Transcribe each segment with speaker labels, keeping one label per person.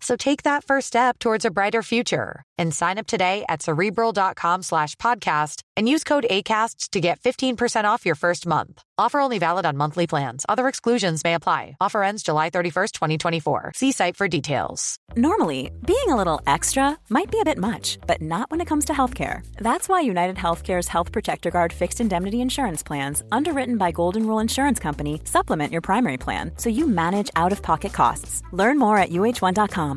Speaker 1: So take that first step towards a brighter future and sign up today at cerebral.com slash podcast and use code ACasts to get 15% off your first month. Offer only valid on monthly plans. Other exclusions may apply. Offer ends July 31st, 2024. See site for details.
Speaker 2: Normally, being a little extra might be a bit much, but not when it comes to healthcare. That's why United Healthcare's Health Protector Guard fixed indemnity insurance plans, underwritten by Golden Rule Insurance Company, supplement your primary plan so you manage out of pocket costs. Learn more at uh1.com.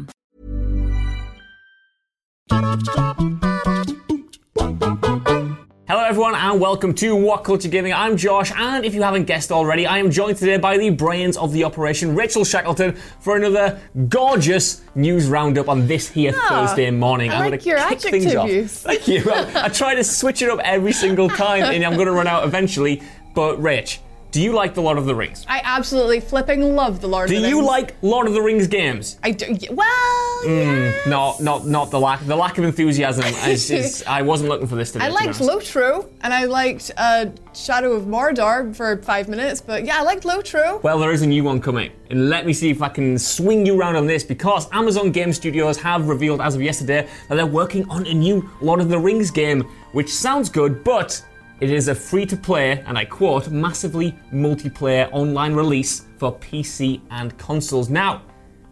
Speaker 3: Hello, everyone, and welcome to What Culture Gaming. I'm Josh, and if you haven't guessed already, I am joined today by the brains of the operation, Rachel Shackleton, for another gorgeous news roundup on this here
Speaker 4: Ah,
Speaker 3: Thursday morning.
Speaker 4: I
Speaker 3: I'm
Speaker 4: like
Speaker 3: gonna kick things
Speaker 4: adjective
Speaker 3: off.
Speaker 4: use.
Speaker 3: Thank you. I, I try to switch it up every single time, and I'm going to run out eventually. But Rach, do you like the Lord of the Rings?
Speaker 4: I absolutely flipping love the Lord
Speaker 3: Do
Speaker 4: of the Rings.
Speaker 3: Do you like Lord of the Rings games?
Speaker 4: I do. Well, yes.
Speaker 3: No, not not the lack the lack of enthusiasm. Is, is, I wasn't looking for this today.
Speaker 4: I
Speaker 3: to be I
Speaker 4: liked
Speaker 3: honest.
Speaker 4: Lotro, and I liked uh, Shadow of Mordor for five minutes. But yeah, I liked Lotro.
Speaker 3: Well, there is a new one coming, and let me see if I can swing you around on this because Amazon Game Studios have revealed as of yesterday that they're working on a new Lord of the Rings game, which sounds good, but it is a free to play, and I quote, massively multiplayer online release for PC and consoles. Now,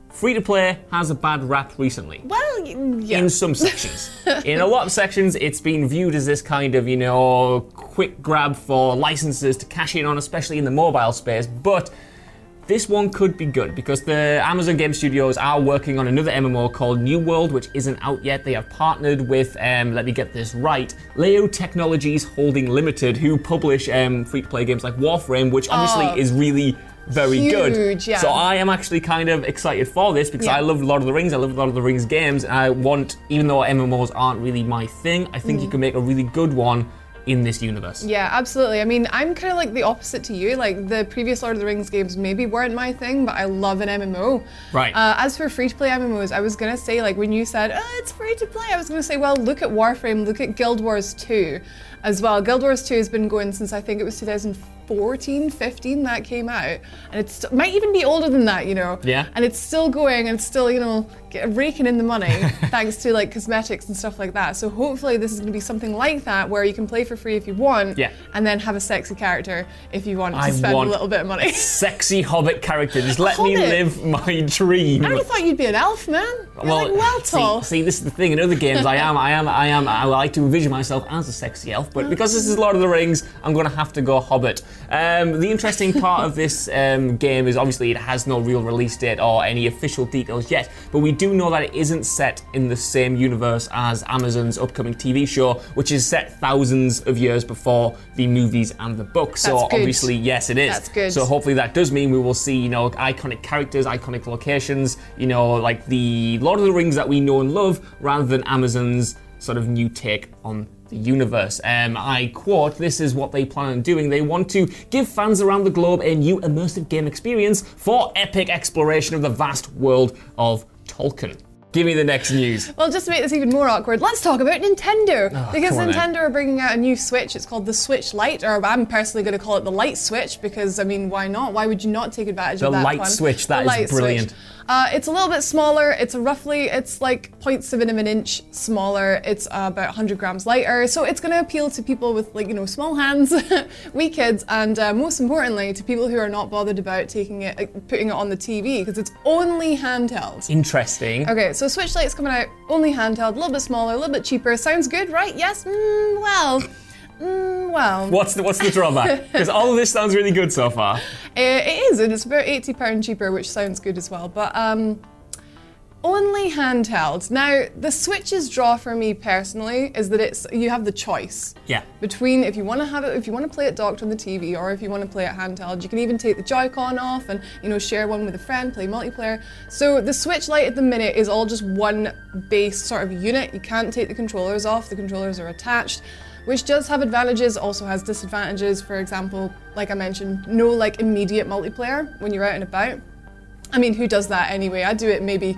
Speaker 3: free to play has a bad rap recently
Speaker 4: well, yeah.
Speaker 3: in some sections. in a lot of sections, it's been viewed as this kind of, you know, quick grab for licenses to cash in on, especially in the mobile space. But this one could be good because the Amazon Game Studios are working on another MMO called New World, which isn't out yet. They have partnered with, um, let me get this right, Leyou Technologies Holding Limited, who publish um, free to play games like Warframe, which obviously
Speaker 4: Oh.
Speaker 3: is really very good.
Speaker 4: Yeah.
Speaker 3: So I am actually kind of excited for this because
Speaker 4: Yeah.
Speaker 3: I love Lord of the Rings. I love Lord of the Rings games. And I want, even though MMOs aren't really my thing, I think you can make a really good one in this universe.
Speaker 4: Yeah, absolutely. I mean, I'm kind of like the opposite to you. Like the previous Lord of the Rings games maybe weren't my thing, but I love an MMO.
Speaker 3: Right.
Speaker 4: Uh, as for free to play MMOs, I was gonna say like when you said oh, it's free to play, I was gonna say well look at Warframe, look at Guild Wars 2 as well. Guild Wars 2 has been going since I think it was 2014, 15 that came out, and it might even be older than that, you know.
Speaker 3: Yeah.
Speaker 4: And it's still going and still you know get, raking in the money thanks to like cosmetics and stuff like that. So hopefully this is gonna be something like that where you can play for free if you want,
Speaker 3: Yeah.
Speaker 4: and then have a sexy character if you want to
Speaker 3: I
Speaker 4: spend
Speaker 3: want
Speaker 4: a little bit of money.
Speaker 3: Sexy Hobbit character. Just let me live my dream.
Speaker 4: I thought you'd be an elf, man. You're like well
Speaker 3: see-
Speaker 4: tall.
Speaker 3: See, this is the thing. In other games, I am, I am, I am. I like to envision myself as a sexy elf, but because this is Lord of the Rings, I'm going to have to go Hobbit. Um, the interesting part of this um, game is obviously it has no real release date or any official details yet, but we do know that it isn't set in the same universe as Amazon's upcoming TV show, which is set thousands of years before the movies and the books. so
Speaker 4: good.
Speaker 3: obviously, yes, it is.
Speaker 4: That's good.
Speaker 3: So hopefully that does mean we will see, you know, iconic characters, iconic locations, you know, like the Lord of the Rings that we know and love, rather than Amazon's sort of new take on the universe. Um, I quote, this is what they plan on doing. They want to give fans around the globe a new immersive game experience for epic exploration of the vast world of Tolkien. Give me the next news.
Speaker 4: Well, just to make this even more awkward, let's talk about Nintendo. because
Speaker 3: Oh, then.
Speaker 4: Nintendo are bringing out a new Switch. It's called the Switch Lite, or I'm personally going to call it the Light Switch because, I mean, why not? Why would you not take advantage
Speaker 3: The
Speaker 4: of that The
Speaker 3: Light
Speaker 4: fun?
Speaker 3: Switch, that
Speaker 4: the
Speaker 3: is
Speaker 4: Light Switch. Uh, it's a little bit smaller. It's roughly, it's like 0.7 of an inch smaller. It's uh, about 100 grams lighter. So it's going to appeal to people with like, you know, small hands, wee kids, and uh, most importantly, to people who are not bothered about taking it, uh, putting it on the TV because it's only handheld.
Speaker 3: Interesting.
Speaker 4: Okay, so Switch Lite's coming out only handheld, a little bit smaller, a little bit cheaper. Sounds good, right? Yes? Mm, well. Mm, well.
Speaker 3: What's the, what's the drawback? Because all of this sounds really good so far.
Speaker 4: Uh, it is, and it's about £80 cheaper, which sounds good as well. But um, Only handheld. Now, the Switch's draw for me personally is that it's you have the choice.
Speaker 3: Yeah.
Speaker 4: Between if you want to have it, if you want to play it docked on the TV, or if you want to play it handheld, you can even take the Joy-Con off and you know share one with a friend, play multiplayer. So the Switch Lite at the minute is all just one base sort of unit. You can't take the controllers off. The controllers are attached which does have advantages, also has disadvantages. For example, like I mentioned, no like immediate multiplayer when you're out and about. I mean, who does that anyway? I do it maybe.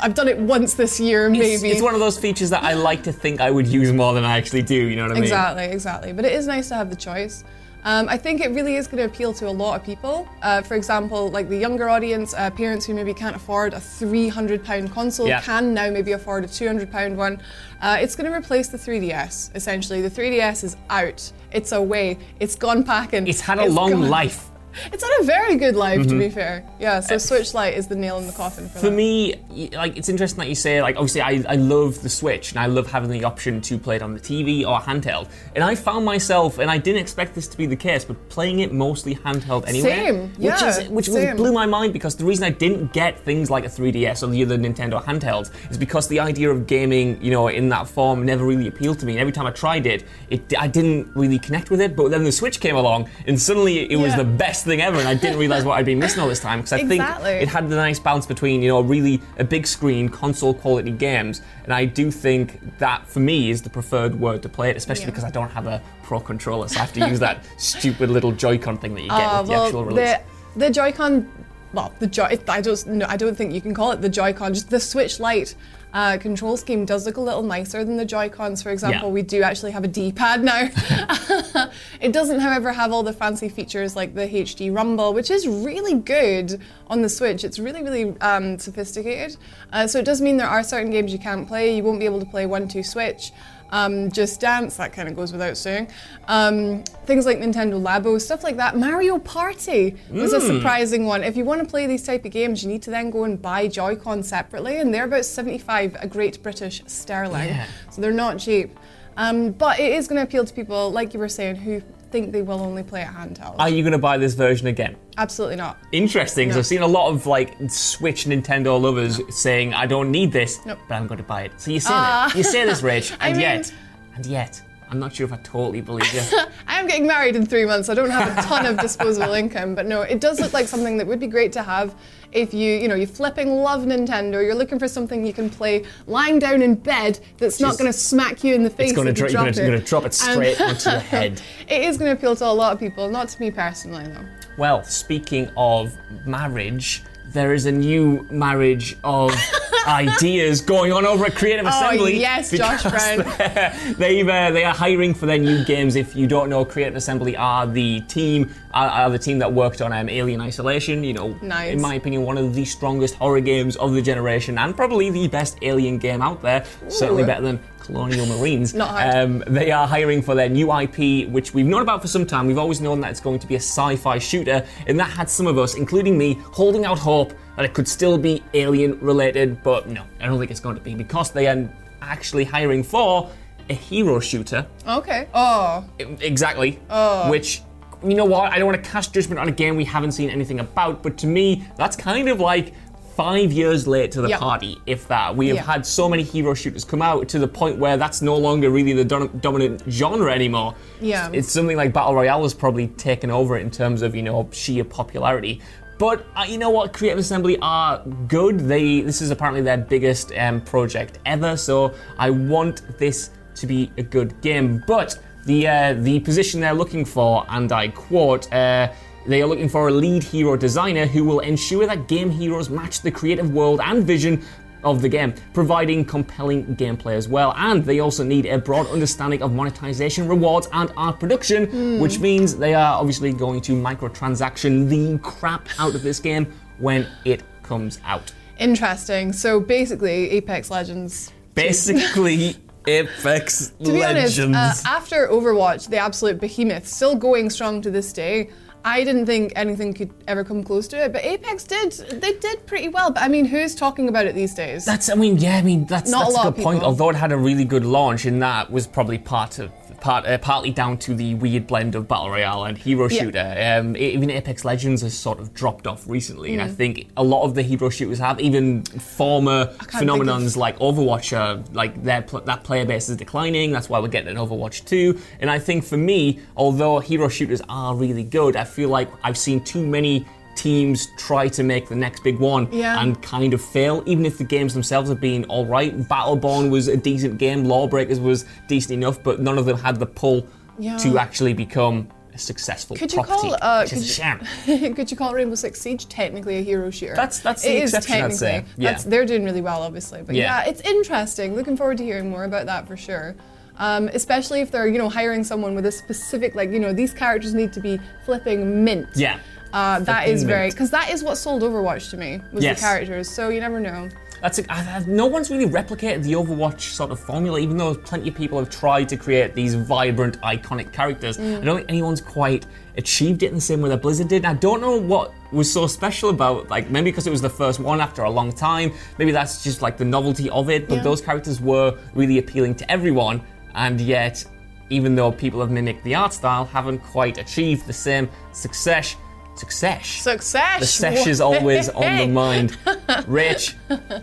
Speaker 4: I've done it once this year, maybe.
Speaker 3: It's, it's one of those features that I like to think I would use more than I actually do. You know what I mean?
Speaker 4: Exactly, exactly. But it is nice to have the choice. Um, I think it really is going to appeal to a lot of people. Uh, for example, like the younger audience, uh, parents who maybe can't afford a £300 console
Speaker 3: Yeah.
Speaker 4: can now maybe afford a £200 one. Uh, it's going to replace the 3DS, essentially. The 3DS is out. It's away. It's gone packing.
Speaker 3: It's had a
Speaker 4: It's
Speaker 3: long
Speaker 4: gone.
Speaker 3: life.
Speaker 4: It's had a very good life, to mm-hmm. be fair. Yeah, so uh, Switch Lite is the nail in the coffin for,
Speaker 3: For me, like it's interesting that you say like obviously I, I love the Switch and I love having the option to play it on the TV or handheld. And I found myself and I didn't expect this to be the case, but playing it mostly handheld anyway.
Speaker 4: Same,
Speaker 3: which
Speaker 4: yeah,
Speaker 3: is which
Speaker 4: same.
Speaker 3: blew my mind because the reason I didn't get things like a 3DS or the other Nintendo handhelds is because the idea of gaming, you know, in that form never really appealed to me. And every time I tried it, it I didn't really connect with it. But then the Switch came along and suddenly it was
Speaker 4: Yeah.
Speaker 3: the best thing ever and I didn't realize what I'd been missing all this time because I
Speaker 4: Exactly.
Speaker 3: think it had the nice balance between you know really a big screen console quality games and i do think that for me is the preferred word to play it especially
Speaker 4: Yeah.
Speaker 3: because i don't have a pro controller so i have to use that stupid little joy-con thing that you get
Speaker 4: Uh,
Speaker 3: with the actual release
Speaker 4: the the Joy-Con, well, the Joy, I don't, no, I don't think you can call it the Joy-Con. Just the Switch Lite uh, control scheme does look a little nicer than the Joy-Cons. For example,
Speaker 3: Yeah.
Speaker 4: we do actually have a D-pad now. it doesn't, however, have all the fancy features like the HD Rumble, which is really good on the Switch. It's really, really um, sophisticated. Uh, so it does mean there are certain games you can't play. You won't be able to play 1-2-Switch. Um, Just Dance, that kind of goes without saying. Um, things like Nintendo Labo, stuff like that. Mario Party was a
Speaker 3: Hmm.
Speaker 4: surprising one. If you want to play these type of games, you need to then go and buy Joy-Con separately, and they're about 75 a Great British sterling.
Speaker 3: Yeah.
Speaker 4: So they're not cheap. Um, but it is going to appeal to people, like you were saying, who think they will only play it handheld.
Speaker 3: are you going to buy this version again
Speaker 4: Absolutely not.
Speaker 3: interesting because
Speaker 4: No.
Speaker 3: i've seen a lot of like switch nintendo lovers saying i don't need this
Speaker 4: Nope.
Speaker 3: but i'm going to buy it so you say
Speaker 4: Ah.
Speaker 3: that you say this rich
Speaker 4: I
Speaker 3: and
Speaker 4: mean-
Speaker 3: yet and yet i'm not sure if i totally believe you
Speaker 4: I am getting married in three months. I don't have a ton of disposable income, but no, it does look like something that would be great to have if you, you know, you're flipping love Nintendo. You're looking for something you can play lying down in bed that's not going to smack you in the face.
Speaker 3: it's going to dro- you're
Speaker 4: drop
Speaker 3: going
Speaker 4: it.
Speaker 3: to drop it
Speaker 4: And-
Speaker 3: straight onto your head
Speaker 4: It is going to appeal to a lot of people, not to me personally, though.
Speaker 3: Well, speaking of marriage, there is a new marriage of ideas going on over at Creative Assembly.
Speaker 4: Oh, yes, Josh Brown.
Speaker 3: They've, uh, they are hiring for their new games. If you don't know, Creative Assembly are the team are, are the team that worked on um, Alien Isolation. You know,
Speaker 4: Nice.
Speaker 3: in my opinion, one of the strongest horror games of the generation, and probably the best Alien game out there. Certainly better than Colonial Marines. Um, they are hiring for their new IP, which we've known about for some time. We've always known that it's going to be a sci-fi shooter, and that had some of us, including me, holding out hope that it could still be alien related. But no, I don't think it's going to be because they are actually hiring for a hero shooter.
Speaker 4: Okay. Oh,
Speaker 3: Exactly. Oh. Which. You know what? I don't want to cast judgment on a game we haven't seen anything about, but to me, that's kind of like five years late to the
Speaker 4: Yep.
Speaker 3: party, if that. We have
Speaker 4: Yeah.
Speaker 3: had so many hero shooters come out to the point where that's no longer really the dom- dominant genre anymore.
Speaker 4: Yeah.
Speaker 3: It's something like Battle Royale has probably taken over in terms of, you know, sheer popularity. But uh, you know what? Creative Assembly are good. They this is apparently their biggest um, project ever, so I want this to be a good game. But the uh, the position they're looking for, and I quote. Uh, they are looking for a lead hero designer who will ensure that game heroes match the creative world and vision of the game, providing compelling gameplay as well. And they also need a broad understanding of monetization, rewards, and art production, which means they are obviously going to microtransaction the crap out of this game when it comes out.
Speaker 4: interesting. So basically, Apex Legends.
Speaker 3: Basically, Apex
Speaker 4: To be honest,
Speaker 3: Legends.
Speaker 4: uh, after Overwatch, the absolute behemoth, still going strong to this day. I didn't think anything could ever come close to it, but Apex did. They did pretty well. But I mean, who's talking about it these days?
Speaker 3: That's, I mean, yeah, I mean, that's,
Speaker 4: Not a
Speaker 3: that's
Speaker 4: lot
Speaker 3: a
Speaker 4: of
Speaker 3: good point. Although it had a really good launch, and that was probably part of part, uh, partly down to the weird blend of battle royale and hero
Speaker 4: Yeah.
Speaker 3: shooter. Um, even Apex Legends has sort of dropped off recently,
Speaker 4: Mm.
Speaker 3: and I think a lot of the hero shooters have. Even former phenomenons
Speaker 4: of-
Speaker 3: like Overwatch, are, like their pl- that player base is declining. That's why we're getting an Overwatch 2. And I think for me, although hero shooters are really good, I feel like I've seen too many teams try to make the next big one
Speaker 4: Yeah.
Speaker 3: and kind of fail, even if the games themselves have been all right. Battleborn was a decent game, Lawbreakers was decent enough, but none of them had the pull
Speaker 4: Yeah.
Speaker 3: to actually become a successful
Speaker 4: Could you
Speaker 3: property.
Speaker 4: call uh,
Speaker 3: which is a
Speaker 4: could, you, could you call Rainbow Six Siege technically a hero shooter?
Speaker 3: That's- that's
Speaker 4: It
Speaker 3: the
Speaker 4: is
Speaker 3: exception, I'd say. Yeah.
Speaker 4: That's, they're doing really well, obviously. But
Speaker 3: Yeah.
Speaker 4: yeah. it's interesting. Looking forward to hearing more about that for sure. Um, especially if they're you know hiring someone with a specific like you know these characters need to be flipping mint.
Speaker 3: Yeah.
Speaker 4: Uh, that
Speaker 3: Flipping
Speaker 4: very because that is what sold Overwatch to me was
Speaker 3: Yes.
Speaker 4: the characters. So you never know.
Speaker 3: That's a, I, I, no one's really replicated the Overwatch sort of formula, even though plenty of people have tried to create these vibrant, iconic characters.
Speaker 4: Mm.
Speaker 3: I don't think anyone's quite achieved it in the same way that Blizzard did. I don't know what was so special about, like maybe because it was the first one after a long time. Maybe that's just like the novelty of it. But
Speaker 4: Yeah.
Speaker 3: those characters were really appealing to everyone, and yet, even though people have mimicked the art style, haven't quite achieved the same success. Success.
Speaker 4: Success.
Speaker 3: The sesh is always on the mind. Rich,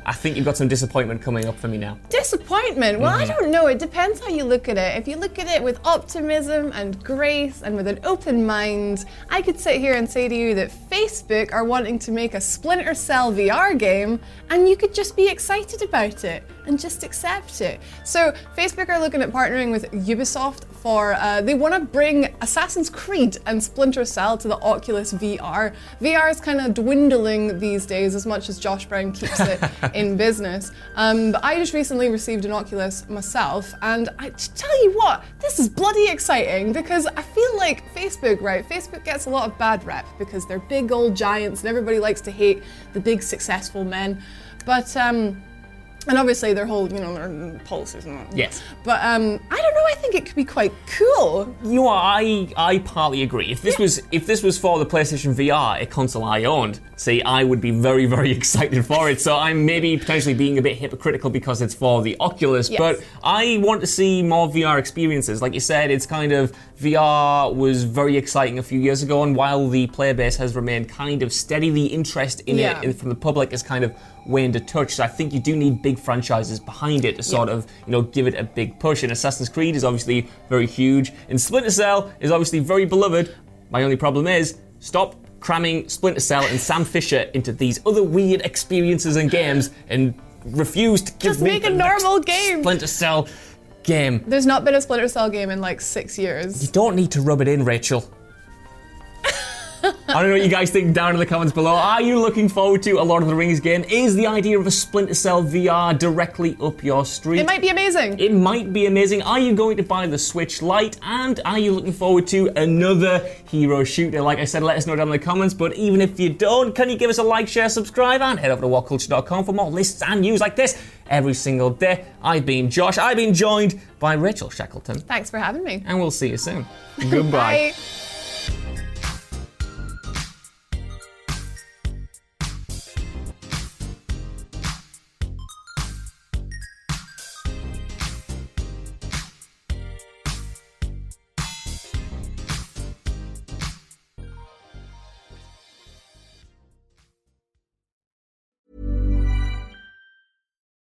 Speaker 3: I think you've got some disappointment coming up for me now.
Speaker 4: Disappointment? Well, I
Speaker 3: Mm-hmm.
Speaker 4: don't know. It depends how you look at it. If you look at it with optimism and grace and with an open mind, I could sit here and say to you that Facebook are wanting to make a Splinter Cell VR game and you could just be excited about it and just accept it. So, Facebook are looking at partnering with Ubisoft for, uh, they want to bring Assassin's Creed and Splinter Cell to the Oculus VR. VR is kind of dwindling these days as much as Josh Brown keeps it in business. Um, but I just recently received an Oculus myself, and I tell you what, this is bloody exciting because I feel like Facebook, right? Facebook gets a lot of bad rep because they're big old giants, and everybody likes to hate the big successful men. But um, and obviously their whole, you know, their policies and that.
Speaker 3: Yes.
Speaker 4: But um, I don't know. I think it could be quite cool.
Speaker 3: You know, what, I I partly agree. If this was if this was for the PlayStation VR, a console I owned, see, I would be very very excited for it. So I'm maybe potentially being a bit hypocritical because it's for the Oculus,
Speaker 4: Yes.
Speaker 3: but I want to see more VR experiences. Like you said, it's kind of VR was very exciting a few years ago, and while the player base has remained kind of steady, the interest in
Speaker 4: Yeah.
Speaker 3: it from the public has kind of waned a touch. So I think you do need big franchises behind it to sort of, you know, give it a big push. And Assassin's Creed is obviously very huge, and Splinter Cell is obviously very beloved. My only problem is stop cramming Splinter Cell and Sam Fisher into these other weird experiences and games and refuse to give
Speaker 4: Just
Speaker 3: me
Speaker 4: make a normal game.
Speaker 3: Splinter Cell game.
Speaker 4: There's not been a Splinter Cell game in like six years.
Speaker 3: You don't need to rub it in, Rachel. I don't know what you guys think down in the comments below. Are you looking forward to a Lord of the Rings game? Is the idea of a Splinter Cell VR directly up your street?
Speaker 4: It might be amazing.
Speaker 3: It might be amazing. Are you going to buy the Switch Lite? And are you looking forward to another hero shooter? Like I said, let us know down in the comments. But even if you don't, can you give us a like, share, subscribe, and head over to whatculture.com for more lists and news like this every single day? I've been Josh. I've been joined by Rachel Shackleton.
Speaker 4: Thanks for having me.
Speaker 3: And we'll see you soon. Goodbye.
Speaker 4: Bye.